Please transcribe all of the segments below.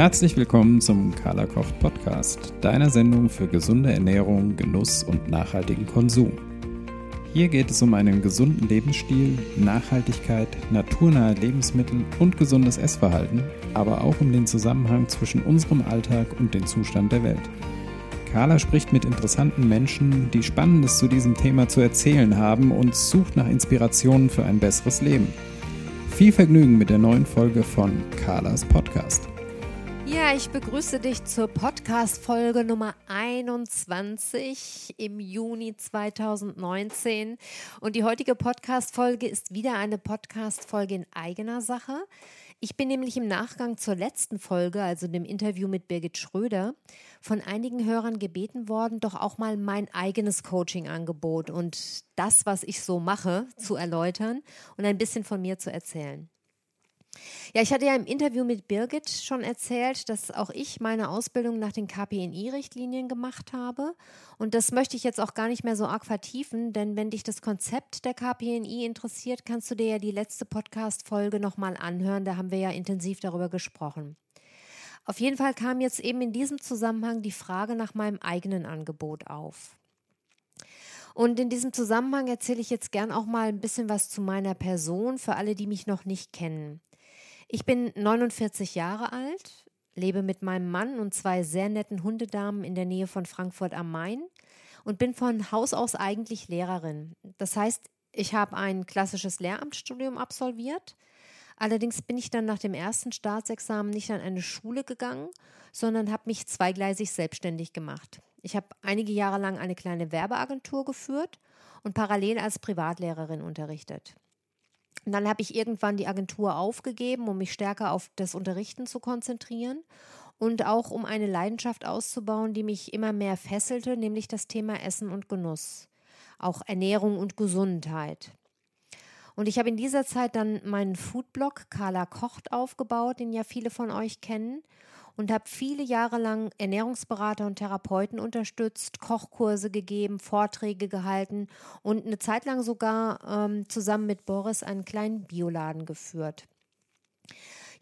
Herzlich willkommen zum Carla Kocht Podcast, deiner Sendung für gesunde Ernährung, Genuss und nachhaltigen Konsum. Hier geht es um einen gesunden Lebensstil, Nachhaltigkeit, naturnahe Lebensmittel und gesundes Essverhalten, aber auch um den Zusammenhang zwischen unserem Alltag und dem Zustand der Welt. Carla spricht mit interessanten Menschen, die Spannendes zu diesem Thema zu erzählen haben und sucht nach Inspirationen für ein besseres Leben. Viel Vergnügen mit der neuen Folge von Carlas Podcast. Ja, ich begrüße dich zur Podcast-Folge Nummer 21 im Juni 2019. Und die heutige Podcast-Folge ist wieder eine Podcast-Folge in eigener Sache. Ich bin nämlich im Nachgang zur letzten Folge, also dem Interview mit Birgit Schröder, von einigen Hörern gebeten worden, doch auch mal mein eigenes Coaching-Angebot und das, was ich so mache, zu erläutern und ein bisschen von mir zu erzählen. Ja, ich hatte ja im Interview mit Birgit schon erzählt, dass auch ich meine Ausbildung nach den KPNI-Richtlinien gemacht habe. Und das möchte ich jetzt auch gar nicht mehr so arg vertiefen, denn wenn dich das Konzept der KPNI interessiert, kannst du dir ja die letzte Podcast-Folge nochmal anhören. Da haben wir ja intensiv darüber gesprochen. Auf jeden Fall kam jetzt eben in diesem Zusammenhang die Frage nach meinem eigenen Angebot auf. Und in diesem Zusammenhang erzähle ich jetzt gern auch mal ein bisschen was zu meiner Person für alle, die mich noch nicht kennen. Ich bin 49 Jahre alt, lebe mit meinem Mann und zwei sehr netten Hundedamen in der Nähe von Frankfurt am Main und bin von Haus aus eigentlich Lehrerin. Das heißt, ich habe ein klassisches Lehramtsstudium absolviert. Allerdings bin ich dann nach dem ersten Staatsexamen nicht an eine Schule gegangen, sondern habe mich zweigleisig selbstständig gemacht. Ich habe einige Jahre lang eine kleine Werbeagentur geführt und parallel als Privatlehrerin unterrichtet. Und dann habe ich irgendwann die Agentur aufgegeben, um mich stärker auf das Unterrichten zu konzentrieren und auch um eine Leidenschaft auszubauen, die mich immer mehr fesselte, nämlich das Thema Essen und Genuss, auch Ernährung und Gesundheit. Und ich habe in dieser Zeit dann meinen Foodblog Carla Kocht aufgebaut, den ja viele von euch kennen und habe viele Jahre lang Ernährungsberater und Therapeuten unterstützt, Kochkurse gegeben, Vorträge gehalten und eine Zeit lang sogar ähm, zusammen mit Boris einen kleinen Bioladen geführt.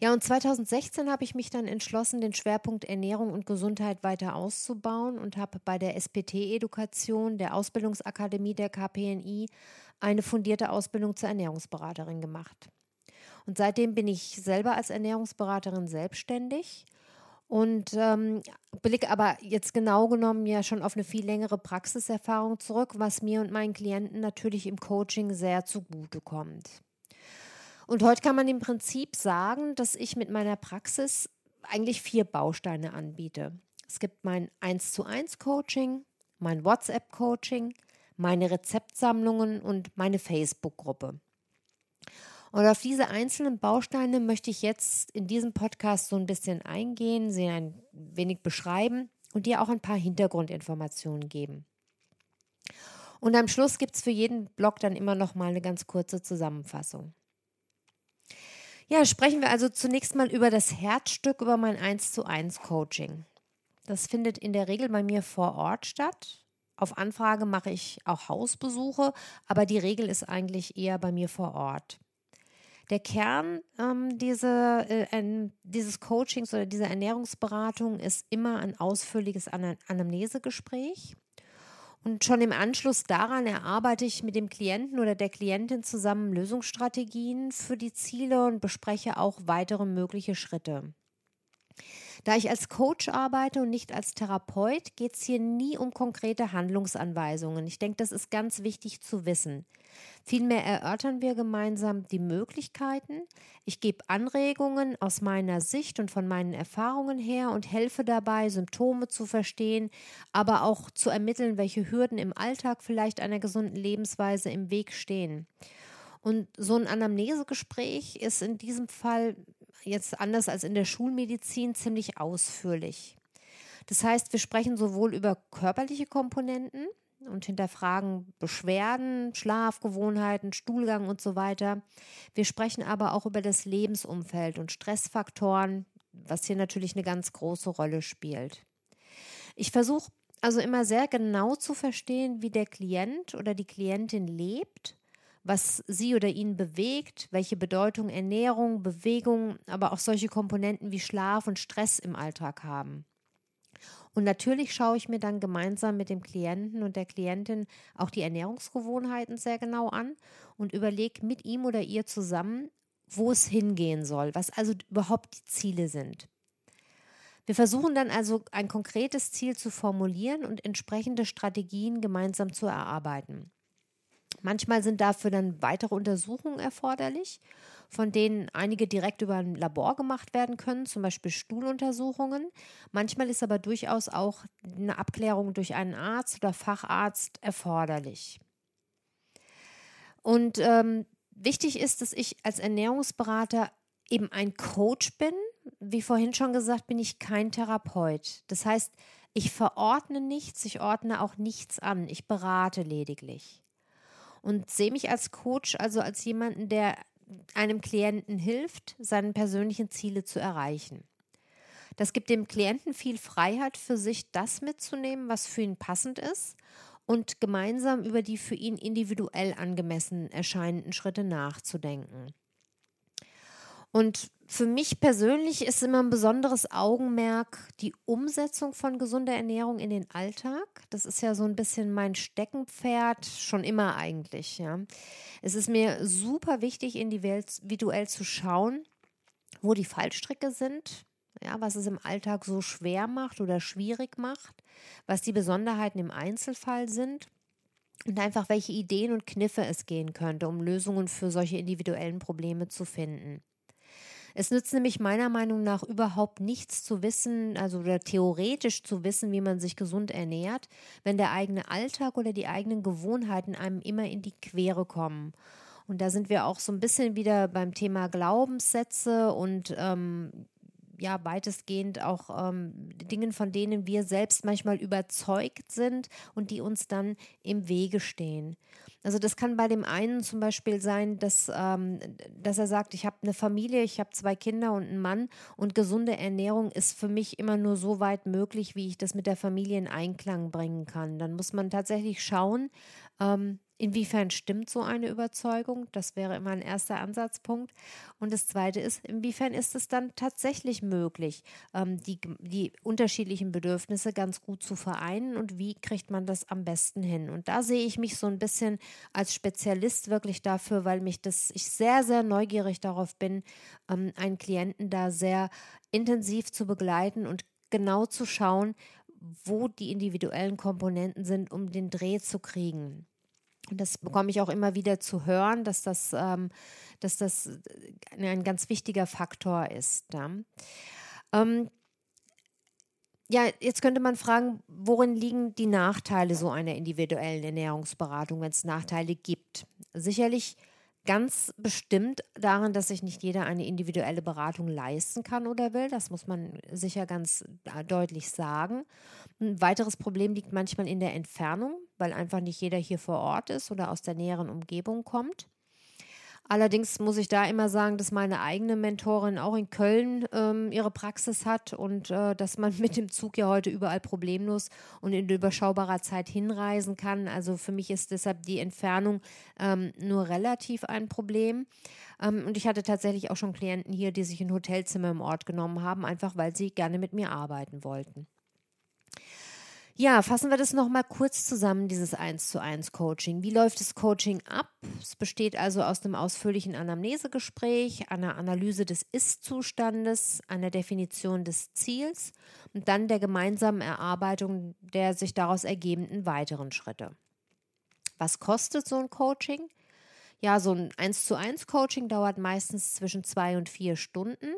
Ja, und 2016 habe ich mich dann entschlossen, den Schwerpunkt Ernährung und Gesundheit weiter auszubauen und habe bei der SPT-Education, der Ausbildungsakademie der KPNI, eine fundierte Ausbildung zur Ernährungsberaterin gemacht. Und seitdem bin ich selber als Ernährungsberaterin selbstständig und ähm, blicke aber jetzt genau genommen ja schon auf eine viel längere Praxiserfahrung zurück, was mir und meinen Klienten natürlich im Coaching sehr zugute kommt. Und heute kann man im Prinzip sagen, dass ich mit meiner Praxis eigentlich vier Bausteine anbiete. Es gibt mein 1 zu 1 Coaching, mein WhatsApp Coaching, meine Rezeptsammlungen und meine Facebook-Gruppe. Und auf diese einzelnen Bausteine möchte ich jetzt in diesem Podcast so ein bisschen eingehen, sie ein wenig beschreiben und dir auch ein paar Hintergrundinformationen geben. Und am Schluss gibt es für jeden Blog dann immer noch mal eine ganz kurze Zusammenfassung. Ja, sprechen wir also zunächst mal über das Herzstück, über mein 1 zu 1 Coaching. Das findet in der Regel bei mir vor Ort statt. Auf Anfrage mache ich auch Hausbesuche, aber die Regel ist eigentlich eher bei mir vor Ort. Der Kern ähm, diese, äh, dieses Coachings oder dieser Ernährungsberatung ist immer ein ausführliches An Anamnesegespräch. Und schon im Anschluss daran erarbeite ich mit dem Klienten oder der Klientin zusammen Lösungsstrategien für die Ziele und bespreche auch weitere mögliche Schritte. Da ich als Coach arbeite und nicht als Therapeut, geht es hier nie um konkrete Handlungsanweisungen. Ich denke, das ist ganz wichtig zu wissen. Vielmehr erörtern wir gemeinsam die Möglichkeiten. Ich gebe Anregungen aus meiner Sicht und von meinen Erfahrungen her und helfe dabei, Symptome zu verstehen, aber auch zu ermitteln, welche Hürden im Alltag vielleicht einer gesunden Lebensweise im Weg stehen. Und so ein Anamnesegespräch ist in diesem Fall jetzt anders als in der Schulmedizin ziemlich ausführlich. Das heißt, wir sprechen sowohl über körperliche Komponenten und hinterfragen Beschwerden, Schlafgewohnheiten, Stuhlgang und so weiter. Wir sprechen aber auch über das Lebensumfeld und Stressfaktoren, was hier natürlich eine ganz große Rolle spielt. Ich versuche also immer sehr genau zu verstehen, wie der Klient oder die Klientin lebt was sie oder ihn bewegt, welche Bedeutung Ernährung, Bewegung, aber auch solche Komponenten wie Schlaf und Stress im Alltag haben. Und natürlich schaue ich mir dann gemeinsam mit dem Klienten und der Klientin auch die Ernährungsgewohnheiten sehr genau an und überlege mit ihm oder ihr zusammen, wo es hingehen soll, was also überhaupt die Ziele sind. Wir versuchen dann also ein konkretes Ziel zu formulieren und entsprechende Strategien gemeinsam zu erarbeiten. Manchmal sind dafür dann weitere Untersuchungen erforderlich, von denen einige direkt über ein Labor gemacht werden können, zum Beispiel Stuhluntersuchungen. Manchmal ist aber durchaus auch eine Abklärung durch einen Arzt oder Facharzt erforderlich. Und ähm, wichtig ist, dass ich als Ernährungsberater eben ein Coach bin. Wie vorhin schon gesagt, bin ich kein Therapeut. Das heißt, ich verordne nichts, ich ordne auch nichts an, ich berate lediglich. Und sehe mich als Coach, also als jemanden, der einem Klienten hilft, seine persönlichen Ziele zu erreichen. Das gibt dem Klienten viel Freiheit für sich, das mitzunehmen, was für ihn passend ist und gemeinsam über die für ihn individuell angemessen erscheinenden Schritte nachzudenken. Und für mich persönlich ist immer ein besonderes Augenmerk die Umsetzung von gesunder Ernährung in den Alltag. Das ist ja so ein bisschen mein Steckenpferd, schon immer eigentlich. Ja. Es ist mir super wichtig, individuell zu schauen, wo die Fallstricke sind, ja, was es im Alltag so schwer macht oder schwierig macht, was die Besonderheiten im Einzelfall sind und einfach welche Ideen und Kniffe es gehen könnte, um Lösungen für solche individuellen Probleme zu finden. Es nützt nämlich meiner Meinung nach überhaupt nichts zu wissen, also oder theoretisch zu wissen, wie man sich gesund ernährt, wenn der eigene Alltag oder die eigenen Gewohnheiten einem immer in die Quere kommen. Und da sind wir auch so ein bisschen wieder beim Thema Glaubenssätze und ähm, ja weitestgehend auch ähm, Dingen, von denen wir selbst manchmal überzeugt sind und die uns dann im Wege stehen. Also das kann bei dem einen zum Beispiel sein, dass, ähm, dass er sagt, ich habe eine Familie, ich habe zwei Kinder und einen Mann und gesunde Ernährung ist für mich immer nur so weit möglich, wie ich das mit der Familie in Einklang bringen kann. Dann muss man tatsächlich schauen, ähm, Inwiefern stimmt so eine Überzeugung? Das wäre immer ein erster Ansatzpunkt. Und das Zweite ist, inwiefern ist es dann tatsächlich möglich, ähm, die, die unterschiedlichen Bedürfnisse ganz gut zu vereinen und wie kriegt man das am besten hin? Und da sehe ich mich so ein bisschen als Spezialist wirklich dafür, weil mich das, ich sehr, sehr neugierig darauf bin, ähm, einen Klienten da sehr intensiv zu begleiten und genau zu schauen, wo die individuellen Komponenten sind, um den Dreh zu kriegen. Das bekomme ich auch immer wieder zu hören, dass das, ähm, dass das äh, ein ganz wichtiger Faktor ist. Ja. Ähm, ja, jetzt könnte man fragen, worin liegen die Nachteile so einer individuellen Ernährungsberatung, wenn es Nachteile gibt? Sicherlich ganz bestimmt daran, dass sich nicht jeder eine individuelle Beratung leisten kann oder will. Das muss man sicher ganz äh, deutlich sagen. Ein weiteres Problem liegt manchmal in der Entfernung, weil einfach nicht jeder hier vor Ort ist oder aus der näheren Umgebung kommt. Allerdings muss ich da immer sagen, dass meine eigene Mentorin auch in Köln ähm, ihre Praxis hat und äh, dass man mit dem Zug ja heute überall problemlos und in überschaubarer Zeit hinreisen kann. Also für mich ist deshalb die Entfernung ähm, nur relativ ein Problem. Ähm, und ich hatte tatsächlich auch schon Klienten hier, die sich ein Hotelzimmer im Ort genommen haben, einfach weil sie gerne mit mir arbeiten wollten. Ja, fassen wir das nochmal kurz zusammen, dieses 1 zu 1 Coaching. Wie läuft das Coaching ab? Es besteht also aus einem ausführlichen Anamnesegespräch, einer Analyse des Ist-Zustandes, einer Definition des Ziels und dann der gemeinsamen Erarbeitung der sich daraus ergebenden weiteren Schritte. Was kostet so ein Coaching? Ja, so ein 1 zu 1 Coaching dauert meistens zwischen zwei und vier Stunden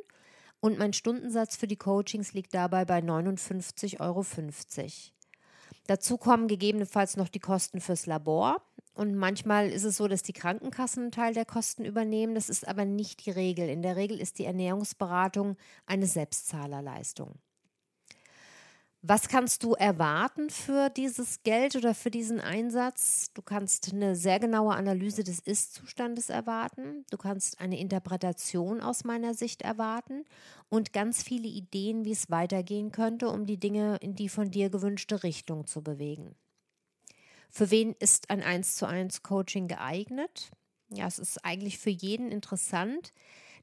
und mein Stundensatz für die Coachings liegt dabei bei 59,50 Euro. Dazu kommen gegebenenfalls noch die Kosten fürs Labor. Und manchmal ist es so, dass die Krankenkassen einen Teil der Kosten übernehmen. Das ist aber nicht die Regel. In der Regel ist die Ernährungsberatung eine Selbstzahlerleistung. Was kannst du erwarten für dieses Geld oder für diesen Einsatz? Du kannst eine sehr genaue Analyse des Ist-Zustandes erwarten. Du kannst eine Interpretation aus meiner Sicht erwarten und ganz viele Ideen, wie es weitergehen könnte, um die Dinge in die von dir gewünschte Richtung zu bewegen. Für wen ist ein 1 zu 1 Coaching geeignet? Ja, es ist eigentlich für jeden interessant,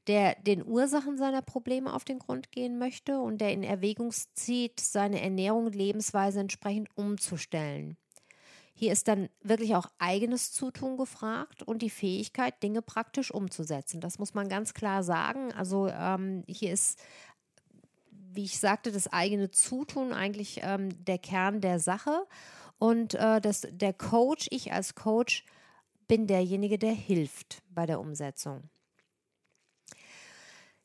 der den Ursachen seiner Probleme auf den Grund gehen möchte und der in Erwägung zieht, seine Ernährung und Lebensweise entsprechend umzustellen. Hier ist dann wirklich auch eigenes Zutun gefragt und die Fähigkeit, Dinge praktisch umzusetzen. Das muss man ganz klar sagen. Also ähm, hier ist, wie ich sagte, das eigene Zutun eigentlich ähm, der Kern der Sache. Und äh, das, der Coach, ich als Coach, bin derjenige, der hilft bei der Umsetzung.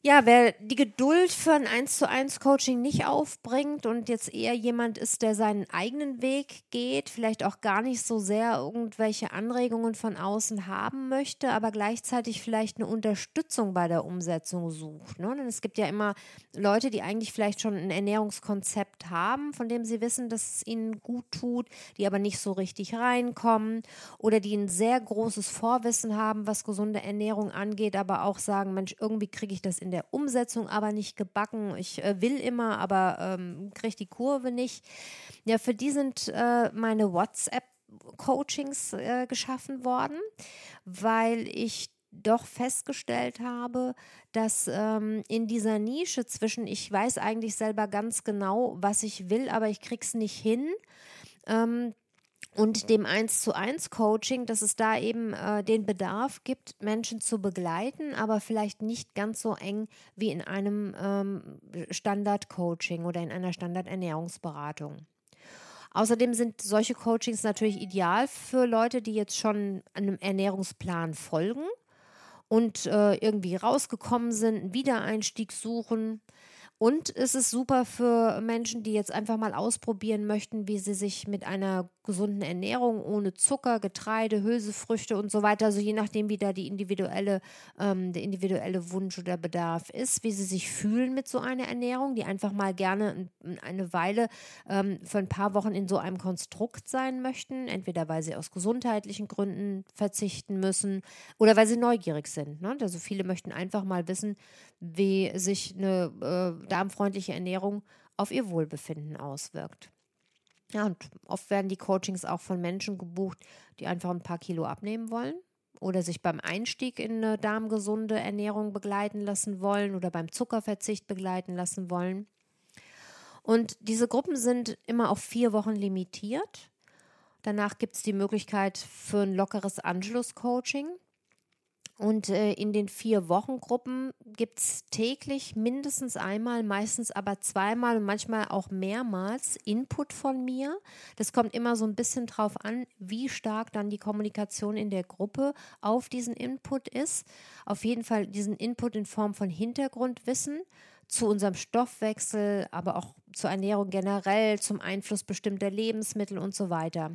Ja, wer die Geduld für ein 1 zu 1 Coaching nicht aufbringt und jetzt eher jemand ist, der seinen eigenen Weg geht, vielleicht auch gar nicht so sehr irgendwelche Anregungen von außen haben möchte, aber gleichzeitig vielleicht eine Unterstützung bei der Umsetzung sucht. Ne? Denn es gibt ja immer Leute, die eigentlich vielleicht schon ein Ernährungskonzept haben, von dem sie wissen, dass es ihnen gut tut, die aber nicht so richtig reinkommen oder die ein sehr großes Vorwissen haben, was gesunde Ernährung angeht, aber auch sagen, Mensch, irgendwie kriege ich das in der Umsetzung aber nicht gebacken. Ich äh, will immer, aber ähm, kriege die Kurve nicht. Ja, für die sind äh, meine WhatsApp-Coachings äh, geschaffen worden, weil ich doch festgestellt habe, dass ähm, in dieser Nische zwischen, ich weiß eigentlich selber ganz genau, was ich will, aber ich krieg's nicht hin, ähm, und dem 1 zu 1 Coaching, dass es da eben äh, den Bedarf gibt, Menschen zu begleiten, aber vielleicht nicht ganz so eng wie in einem ähm, Standard-Coaching oder in einer Standard-Ernährungsberatung. Außerdem sind solche Coachings natürlich ideal für Leute, die jetzt schon einem Ernährungsplan folgen und äh, irgendwie rausgekommen sind, einen Wiedereinstieg suchen und es ist super für Menschen, die jetzt einfach mal ausprobieren möchten, wie sie sich mit einer gesunden Ernährung ohne Zucker, Getreide, Hülsefrüchte und so weiter, also je nachdem, wie da die individuelle, ähm, der individuelle Wunsch oder Bedarf ist, wie sie sich fühlen mit so einer Ernährung, die einfach mal gerne eine Weile ähm, für ein paar Wochen in so einem Konstrukt sein möchten, entweder weil sie aus gesundheitlichen Gründen verzichten müssen oder weil sie neugierig sind. Ne? Also viele möchten einfach mal wissen, wie sich eine äh, darmfreundliche Ernährung auf ihr Wohlbefinden auswirkt. Ja, und oft werden die Coachings auch von Menschen gebucht, die einfach ein paar Kilo abnehmen wollen oder sich beim Einstieg in eine darmgesunde Ernährung begleiten lassen wollen oder beim Zuckerverzicht begleiten lassen wollen. Und diese Gruppen sind immer auf vier Wochen limitiert. Danach gibt es die Möglichkeit für ein lockeres Anschluss-Coaching. Und äh, in den vier Wochengruppen gibt es täglich mindestens einmal, meistens aber zweimal und manchmal auch mehrmals Input von mir. Das kommt immer so ein bisschen drauf an, wie stark dann die Kommunikation in der Gruppe auf diesen Input ist. Auf jeden Fall diesen Input in Form von Hintergrundwissen zu unserem Stoffwechsel, aber auch zur Ernährung generell, zum Einfluss bestimmter Lebensmittel und so weiter.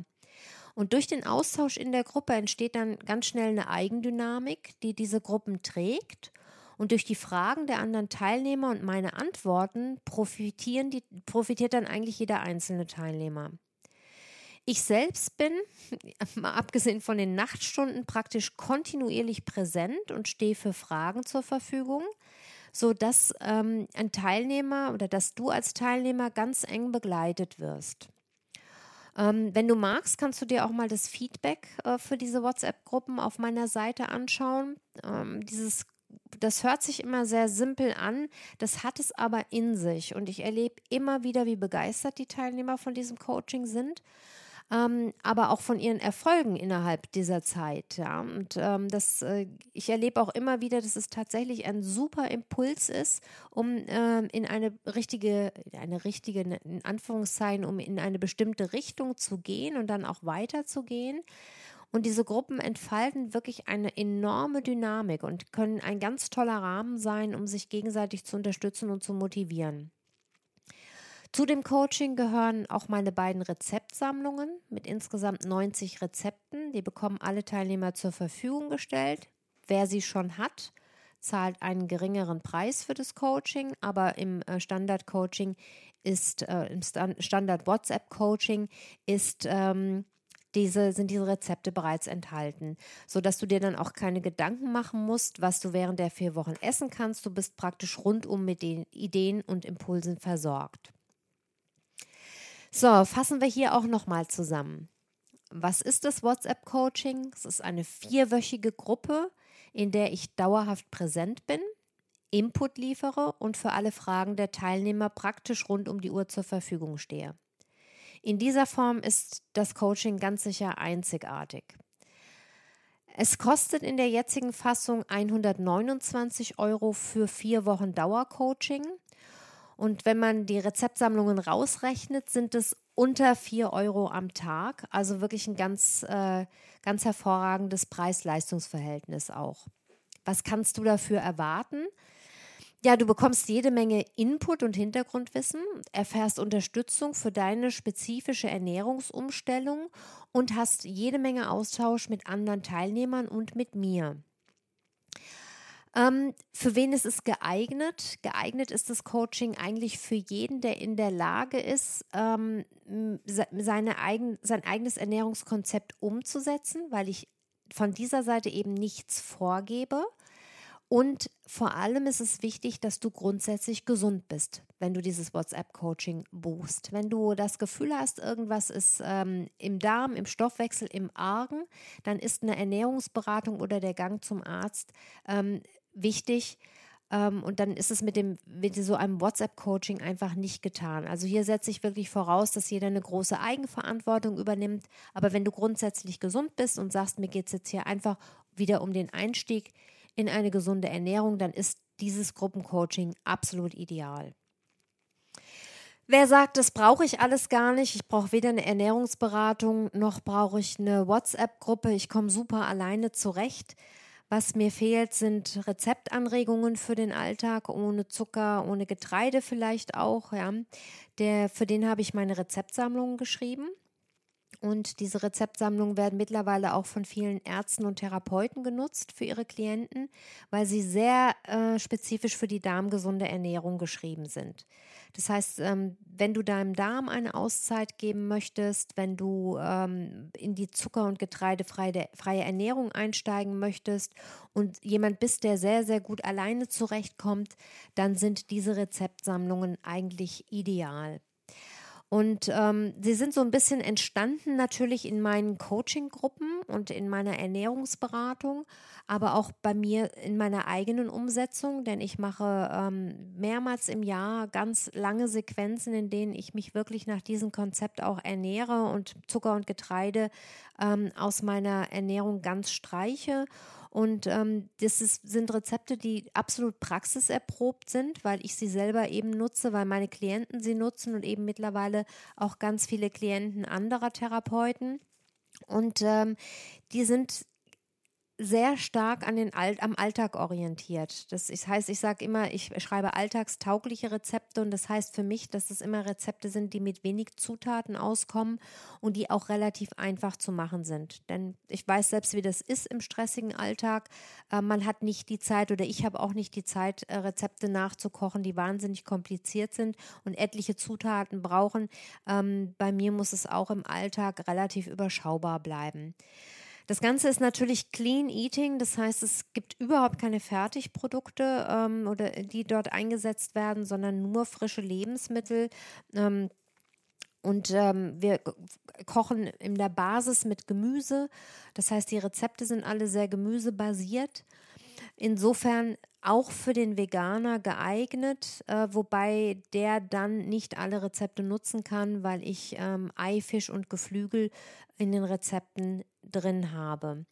Und durch den Austausch in der Gruppe entsteht dann ganz schnell eine Eigendynamik, die diese Gruppen trägt. Und durch die Fragen der anderen Teilnehmer und meine Antworten profitieren die, profitiert dann eigentlich jeder einzelne Teilnehmer. Ich selbst bin, mal abgesehen von den Nachtstunden, praktisch kontinuierlich präsent und stehe für Fragen zur Verfügung, sodass ähm, ein Teilnehmer oder dass du als Teilnehmer ganz eng begleitet wirst. Ähm, wenn du magst, kannst du dir auch mal das Feedback äh, für diese WhatsApp-Gruppen auf meiner Seite anschauen. Ähm, dieses das hört sich immer sehr simpel an, das hat es aber in sich. Und ich erlebe immer wieder, wie begeistert die Teilnehmer von diesem Coaching sind ähm, aber auch von ihren Erfolgen innerhalb dieser Zeit. Ja. Und ähm, das, äh, ich erlebe auch immer wieder, dass es tatsächlich ein super Impuls ist, um ähm, in eine richtige, eine richtige, in Anführungszeichen, um in eine bestimmte Richtung zu gehen und dann auch weiterzugehen. Und diese Gruppen entfalten wirklich eine enorme Dynamik und können ein ganz toller Rahmen sein, um sich gegenseitig zu unterstützen und zu motivieren. Zu dem Coaching gehören auch meine beiden Rezeptsammlungen mit insgesamt 90 Rezepten. Die bekommen alle Teilnehmer zur Verfügung gestellt. Wer sie schon hat, zahlt einen geringeren Preis für das Coaching, aber im äh, Standard-Coaching ist, äh, im Standard-WhatsApp-Coaching ist ähm, diese, sind diese Rezepte bereits enthalten, sodass du dir dann auch keine Gedanken machen musst, was du während der vier Wochen essen kannst. Du bist praktisch rundum mit den Ideen und Impulsen versorgt. So, fassen wir hier auch nochmal zusammen. Was ist das WhatsApp-Coaching? Es ist eine vierwöchige Gruppe, in der ich dauerhaft präsent bin, Input liefere und für alle Fragen der Teilnehmer praktisch rund um die Uhr zur Verfügung stehe. In dieser Form ist das Coaching ganz sicher einzigartig. Es kostet in der jetzigen Fassung 129 Euro für vier Wochen Dauercoaching. Und wenn man die Rezeptsammlungen rausrechnet, sind es unter 4 Euro am Tag. Also wirklich ein ganz, äh, ganz hervorragendes Preis-Leistungs-Verhältnis auch. Was kannst du dafür erwarten? Ja, du bekommst jede Menge Input und Hintergrundwissen, erfährst Unterstützung für deine spezifische Ernährungsumstellung und hast jede Menge Austausch mit anderen Teilnehmern und mit mir. Ähm, für wen ist es geeignet? Geeignet ist das Coaching eigentlich für jeden, der in der Lage ist, ähm, seine eigen, sein eigenes Ernährungskonzept umzusetzen, weil ich von dieser Seite eben nichts vorgebe und vor allem ist es wichtig, dass du grundsätzlich gesund bist, wenn du dieses WhatsApp-Coaching buchst. Wenn du das Gefühl hast, irgendwas ist ähm, im Darm, im Stoffwechsel, im Argen, dann ist eine Ernährungsberatung oder der Gang zum Arzt ähm, wichtig. Ähm, und dann ist es mit, dem, mit so einem WhatsApp-Coaching einfach nicht getan. Also hier setze ich wirklich voraus, dass jeder eine große Eigenverantwortung übernimmt. Aber wenn du grundsätzlich gesund bist und sagst, mir geht es jetzt hier einfach wieder um den Einstieg in eine gesunde Ernährung, dann ist dieses Gruppencoaching absolut ideal. Wer sagt, das brauche ich alles gar nicht, ich brauche weder eine Ernährungsberatung noch brauche ich eine WhatsApp-Gruppe, ich komme super alleine zurecht. Was mir fehlt, sind Rezeptanregungen für den Alltag, ohne Zucker, ohne Getreide vielleicht auch. Ja. Der, für den habe ich meine Rezeptsammlung geschrieben. Und diese Rezeptsammlungen werden mittlerweile auch von vielen Ärzten und Therapeuten genutzt für ihre Klienten, weil sie sehr äh, spezifisch für die darmgesunde Ernährung geschrieben sind. Das heißt, ähm, wenn du deinem Darm eine Auszeit geben möchtest, wenn du ähm, in die Zucker- und Getreidefreie freie Ernährung einsteigen möchtest und jemand bist, der sehr, sehr gut alleine zurechtkommt, dann sind diese Rezeptsammlungen eigentlich ideal. Und ähm, sie sind so ein bisschen entstanden natürlich in meinen Coaching-Gruppen und in meiner Ernährungsberatung, aber auch bei mir in meiner eigenen Umsetzung, denn ich mache ähm, mehrmals im Jahr ganz lange Sequenzen, in denen ich mich wirklich nach diesem Konzept auch ernähre und Zucker und Getreide ähm, aus meiner Ernährung ganz streiche. Und ähm, das ist, sind Rezepte, die absolut praxiserprobt sind, weil ich sie selber eben nutze, weil meine Klienten sie nutzen und eben mittlerweile auch ganz viele Klienten anderer Therapeuten. Und ähm, die sind sehr stark an den Alt, am Alltag orientiert. Das heißt, ich sage immer, ich schreibe alltagstaugliche Rezepte und das heißt für mich, dass es immer Rezepte sind, die mit wenig Zutaten auskommen und die auch relativ einfach zu machen sind. Denn ich weiß selbst, wie das ist im stressigen Alltag. Äh, man hat nicht die Zeit oder ich habe auch nicht die Zeit, äh, Rezepte nachzukochen, die wahnsinnig kompliziert sind und etliche Zutaten brauchen. Ähm, bei mir muss es auch im Alltag relativ überschaubar bleiben. Das Ganze ist natürlich Clean Eating, das heißt, es gibt überhaupt keine Fertigprodukte ähm, oder die dort eingesetzt werden, sondern nur frische Lebensmittel. Ähm, und ähm, wir kochen in der Basis mit Gemüse. Das heißt, die Rezepte sind alle sehr gemüsebasiert. Insofern auch für den Veganer geeignet, äh, wobei der dann nicht alle Rezepte nutzen kann, weil ich ähm, Ei, und Geflügel in den Rezepten drin habe.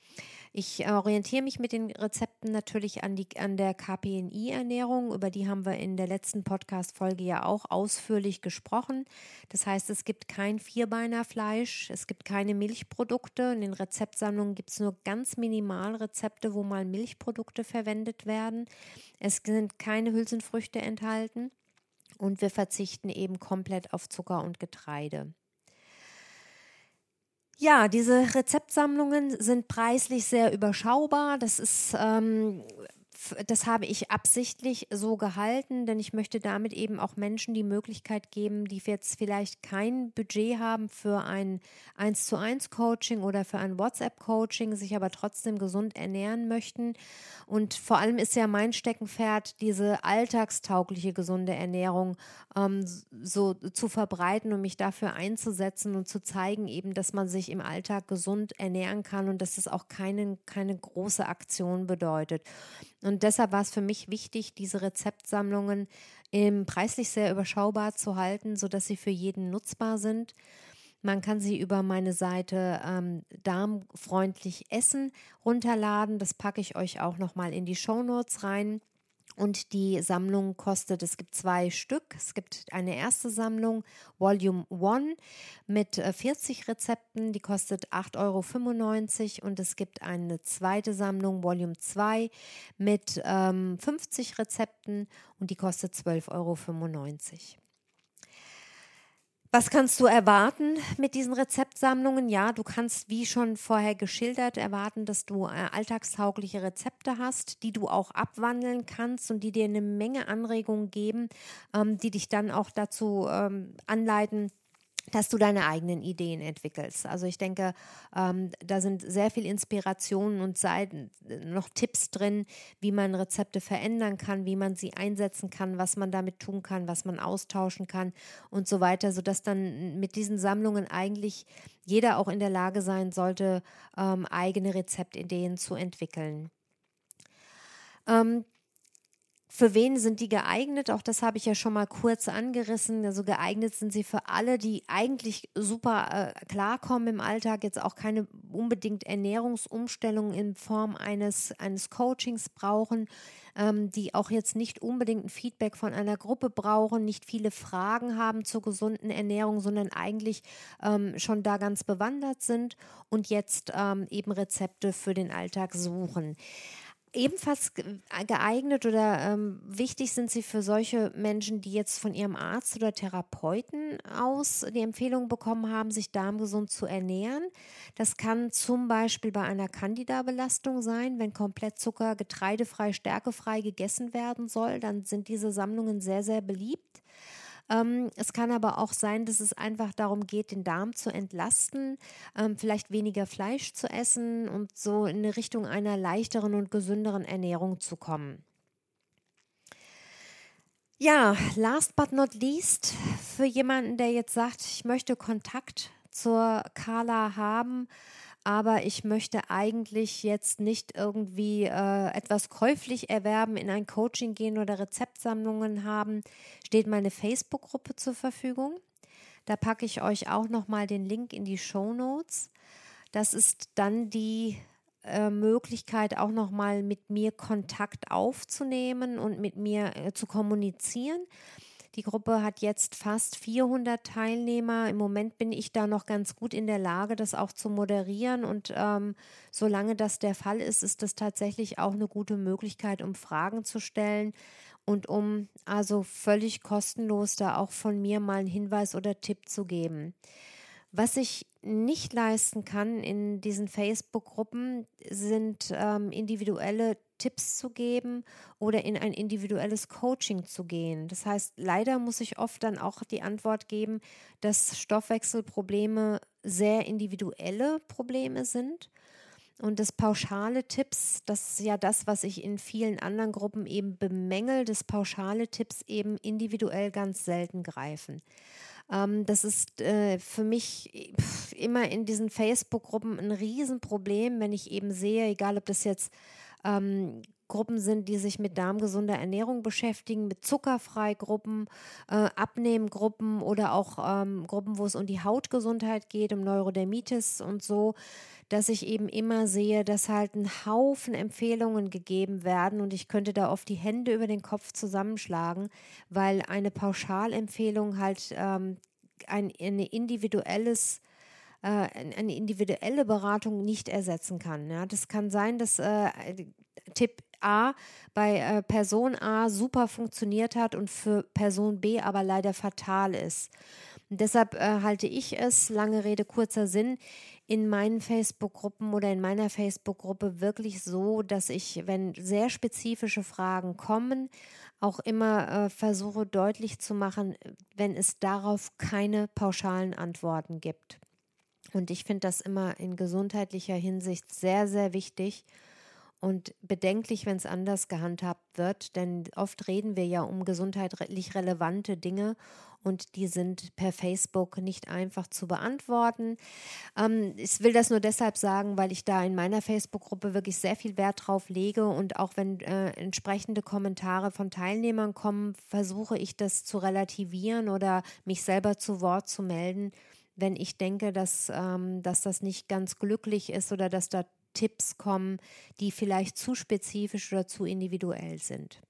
Ich orientiere mich mit den Rezepten natürlich an, die, an der KPNI-Ernährung. Über die haben wir in der letzten Podcast-Folge ja auch ausführlich gesprochen. Das heißt, es gibt kein Vierbeinerfleisch, es gibt keine Milchprodukte. In den Rezeptsammlungen gibt es nur ganz minimal Rezepte, wo mal Milchprodukte verwendet werden. Es sind keine Hülsenfrüchte enthalten und wir verzichten eben komplett auf Zucker und Getreide. Ja, diese Rezeptsammlungen sind preislich sehr überschaubar. Das ist ähm, das habe ich absichtlich so gehalten, denn ich möchte damit eben auch Menschen die Möglichkeit geben, die jetzt vielleicht kein Budget haben für ein 1 zu 1 Coaching oder für ein WhatsApp Coaching, sich aber trotzdem gesund ernähren möchten. Und vor allem ist ja mein Steckenpferd, diese alltagstaugliche gesunde Ernährung ähm, so zu verbreiten und mich dafür einzusetzen und zu zeigen eben, dass man sich im Alltag gesund ernähren kann und dass es auch keine, keine große Aktion bedeutet. Und deshalb war es für mich wichtig, diese Rezeptsammlungen im preislich sehr überschaubar zu halten, sodass sie für jeden nutzbar sind. Man kann sie über meine Seite ähm, Darmfreundlich Essen runterladen. Das packe ich euch auch nochmal in die Show Notes rein. Und die Sammlung kostet, es gibt zwei Stück. Es gibt eine erste Sammlung, Volume 1, mit 40 äh, Rezepten, die kostet 8,95 Euro. Und es gibt eine zweite Sammlung, Volume 2, mit ähm, 50 Rezepten und die kostet 12,95 Euro. Was kannst du erwarten mit diesen Rezeptsammlungen? Ja, du kannst, wie schon vorher geschildert, erwarten, dass du äh, alltagstaugliche Rezepte hast, die du auch abwandeln kannst und die dir eine Menge Anregungen geben, ähm, die dich dann auch dazu ähm, anleiten, dass du deine eigenen Ideen entwickelst. Also ich denke, ähm, da sind sehr viel Inspirationen und Seiten, noch Tipps drin, wie man Rezepte verändern kann, wie man sie einsetzen kann, was man damit tun kann, was man austauschen kann und so weiter, sodass dann mit diesen Sammlungen eigentlich jeder auch in der Lage sein sollte, ähm, eigene Rezeptideen zu entwickeln. Ähm, für wen sind die geeignet? Auch das habe ich ja schon mal kurz angerissen. Also geeignet sind sie für alle, die eigentlich super äh, klarkommen im Alltag, jetzt auch keine unbedingt Ernährungsumstellung in Form eines, eines Coachings brauchen, ähm, die auch jetzt nicht unbedingt ein Feedback von einer Gruppe brauchen, nicht viele Fragen haben zur gesunden Ernährung, sondern eigentlich ähm, schon da ganz bewandert sind und jetzt ähm, eben Rezepte für den Alltag suchen. Ebenfalls geeignet oder ähm, wichtig sind sie für solche Menschen, die jetzt von ihrem Arzt oder Therapeuten aus die Empfehlung bekommen haben, sich darmgesund zu ernähren. Das kann zum Beispiel bei einer Candida-Belastung sein, wenn komplett Zucker getreidefrei, stärkefrei gegessen werden soll, dann sind diese Sammlungen sehr, sehr beliebt. Ähm, es kann aber auch sein, dass es einfach darum geht, den Darm zu entlasten, ähm, vielleicht weniger Fleisch zu essen und so in Richtung einer leichteren und gesünderen Ernährung zu kommen. Ja, last but not least, für jemanden, der jetzt sagt, ich möchte Kontakt zur Carla haben, aber ich möchte eigentlich jetzt nicht irgendwie äh, etwas käuflich erwerben, in ein Coaching gehen oder Rezeptsammlungen haben, steht meine Facebook-Gruppe zur Verfügung. Da packe ich euch auch nochmal den Link in die Show Notes. Das ist dann die äh, Möglichkeit, auch nochmal mit mir Kontakt aufzunehmen und mit mir äh, zu kommunizieren. Die Gruppe hat jetzt fast 400 Teilnehmer. Im Moment bin ich da noch ganz gut in der Lage, das auch zu moderieren. Und ähm, solange das der Fall ist, ist das tatsächlich auch eine gute Möglichkeit, um Fragen zu stellen und um also völlig kostenlos da auch von mir mal einen Hinweis oder Tipp zu geben. Was ich nicht leisten kann in diesen Facebook-Gruppen, sind ähm, individuelle Tipps zu geben oder in ein individuelles Coaching zu gehen. Das heißt, leider muss ich oft dann auch die Antwort geben, dass Stoffwechselprobleme sehr individuelle Probleme sind. Und das pauschale Tipps, das ist ja das, was ich in vielen anderen Gruppen eben bemängel, dass pauschale Tipps eben individuell ganz selten greifen. Ähm, das ist äh, für mich immer in diesen Facebook-Gruppen ein Riesenproblem, wenn ich eben sehe, egal ob das jetzt ähm, Gruppen sind, die sich mit darmgesunder Ernährung beschäftigen, mit Zuckerfreigruppen, äh, Abnehmgruppen oder auch ähm, Gruppen, wo es um die Hautgesundheit geht, um Neurodermitis und so, dass ich eben immer sehe, dass halt ein Haufen Empfehlungen gegeben werden und ich könnte da oft die Hände über den Kopf zusammenschlagen, weil eine Pauschalempfehlung halt ähm, ein, ein individuelles äh, eine individuelle Beratung nicht ersetzen kann. Ja, das kann sein, dass äh, Tipp A bei äh, Person A super funktioniert hat und für Person B aber leider fatal ist. Und deshalb äh, halte ich es, lange Rede, kurzer Sinn, in meinen Facebook-Gruppen oder in meiner Facebook-Gruppe wirklich so, dass ich, wenn sehr spezifische Fragen kommen, auch immer äh, versuche deutlich zu machen, wenn es darauf keine pauschalen Antworten gibt. Und ich finde das immer in gesundheitlicher Hinsicht sehr, sehr wichtig und bedenklich, wenn es anders gehandhabt wird, denn oft reden wir ja um gesundheitlich relevante Dinge und die sind per Facebook nicht einfach zu beantworten. Ähm, ich will das nur deshalb sagen, weil ich da in meiner Facebook-Gruppe wirklich sehr viel Wert drauf lege und auch wenn äh, entsprechende Kommentare von Teilnehmern kommen, versuche ich das zu relativieren oder mich selber zu Wort zu melden wenn ich denke, dass, ähm, dass das nicht ganz glücklich ist oder dass da Tipps kommen, die vielleicht zu spezifisch oder zu individuell sind.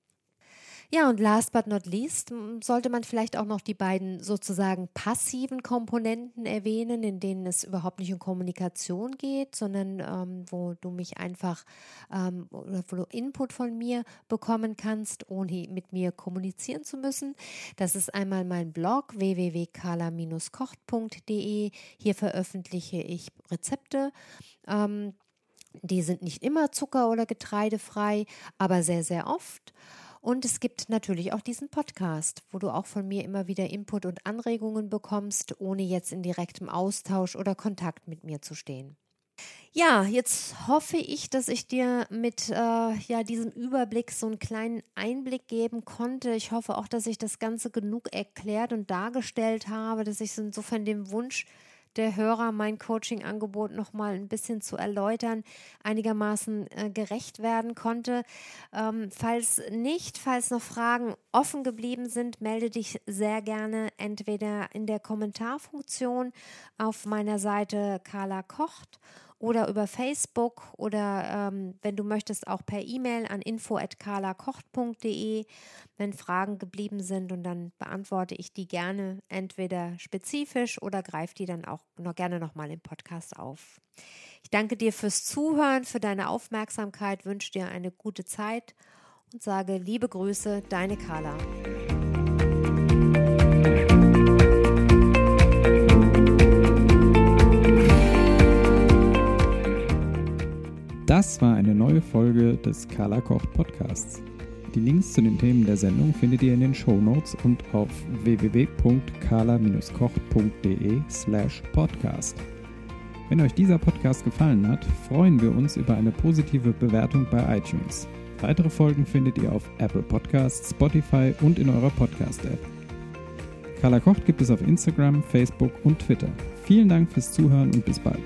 Ja, und last but not least sollte man vielleicht auch noch die beiden sozusagen passiven Komponenten erwähnen, in denen es überhaupt nicht um Kommunikation geht, sondern ähm, wo du mich einfach ähm, oder wo du Input von mir bekommen kannst, ohne mit mir kommunizieren zu müssen. Das ist einmal mein Blog www.kala-kocht.de. Hier veröffentliche ich Rezepte. Ähm, die sind nicht immer zucker- oder getreidefrei, aber sehr, sehr oft. Und es gibt natürlich auch diesen Podcast, wo du auch von mir immer wieder Input und Anregungen bekommst, ohne jetzt in direktem Austausch oder Kontakt mit mir zu stehen. Ja, jetzt hoffe ich, dass ich dir mit äh, ja, diesem Überblick so einen kleinen Einblick geben konnte. Ich hoffe auch, dass ich das Ganze genug erklärt und dargestellt habe, dass ich insofern dem Wunsch der Hörer mein Coaching-Angebot noch mal ein bisschen zu erläutern, einigermaßen äh, gerecht werden konnte. Ähm, falls nicht, falls noch Fragen offen geblieben sind, melde dich sehr gerne entweder in der Kommentarfunktion auf meiner Seite Carla Kocht oder über Facebook oder ähm, wenn du möchtest auch per E-Mail an info@carlakocht.de, wenn Fragen geblieben sind und dann beantworte ich die gerne entweder spezifisch oder greife die dann auch noch gerne nochmal im Podcast auf. Ich danke dir fürs Zuhören, für deine Aufmerksamkeit, wünsche dir eine gute Zeit und sage liebe Grüße, deine Carla. Das war eine neue Folge des Carla Kocht Podcasts. Die Links zu den Themen der Sendung findet ihr in den Show Notes und auf www.carla-kocht.de slash podcast. Wenn euch dieser Podcast gefallen hat, freuen wir uns über eine positive Bewertung bei iTunes. Weitere Folgen findet ihr auf Apple Podcasts, Spotify und in eurer Podcast-App. Carla Kocht gibt es auf Instagram, Facebook und Twitter. Vielen Dank fürs Zuhören und bis bald.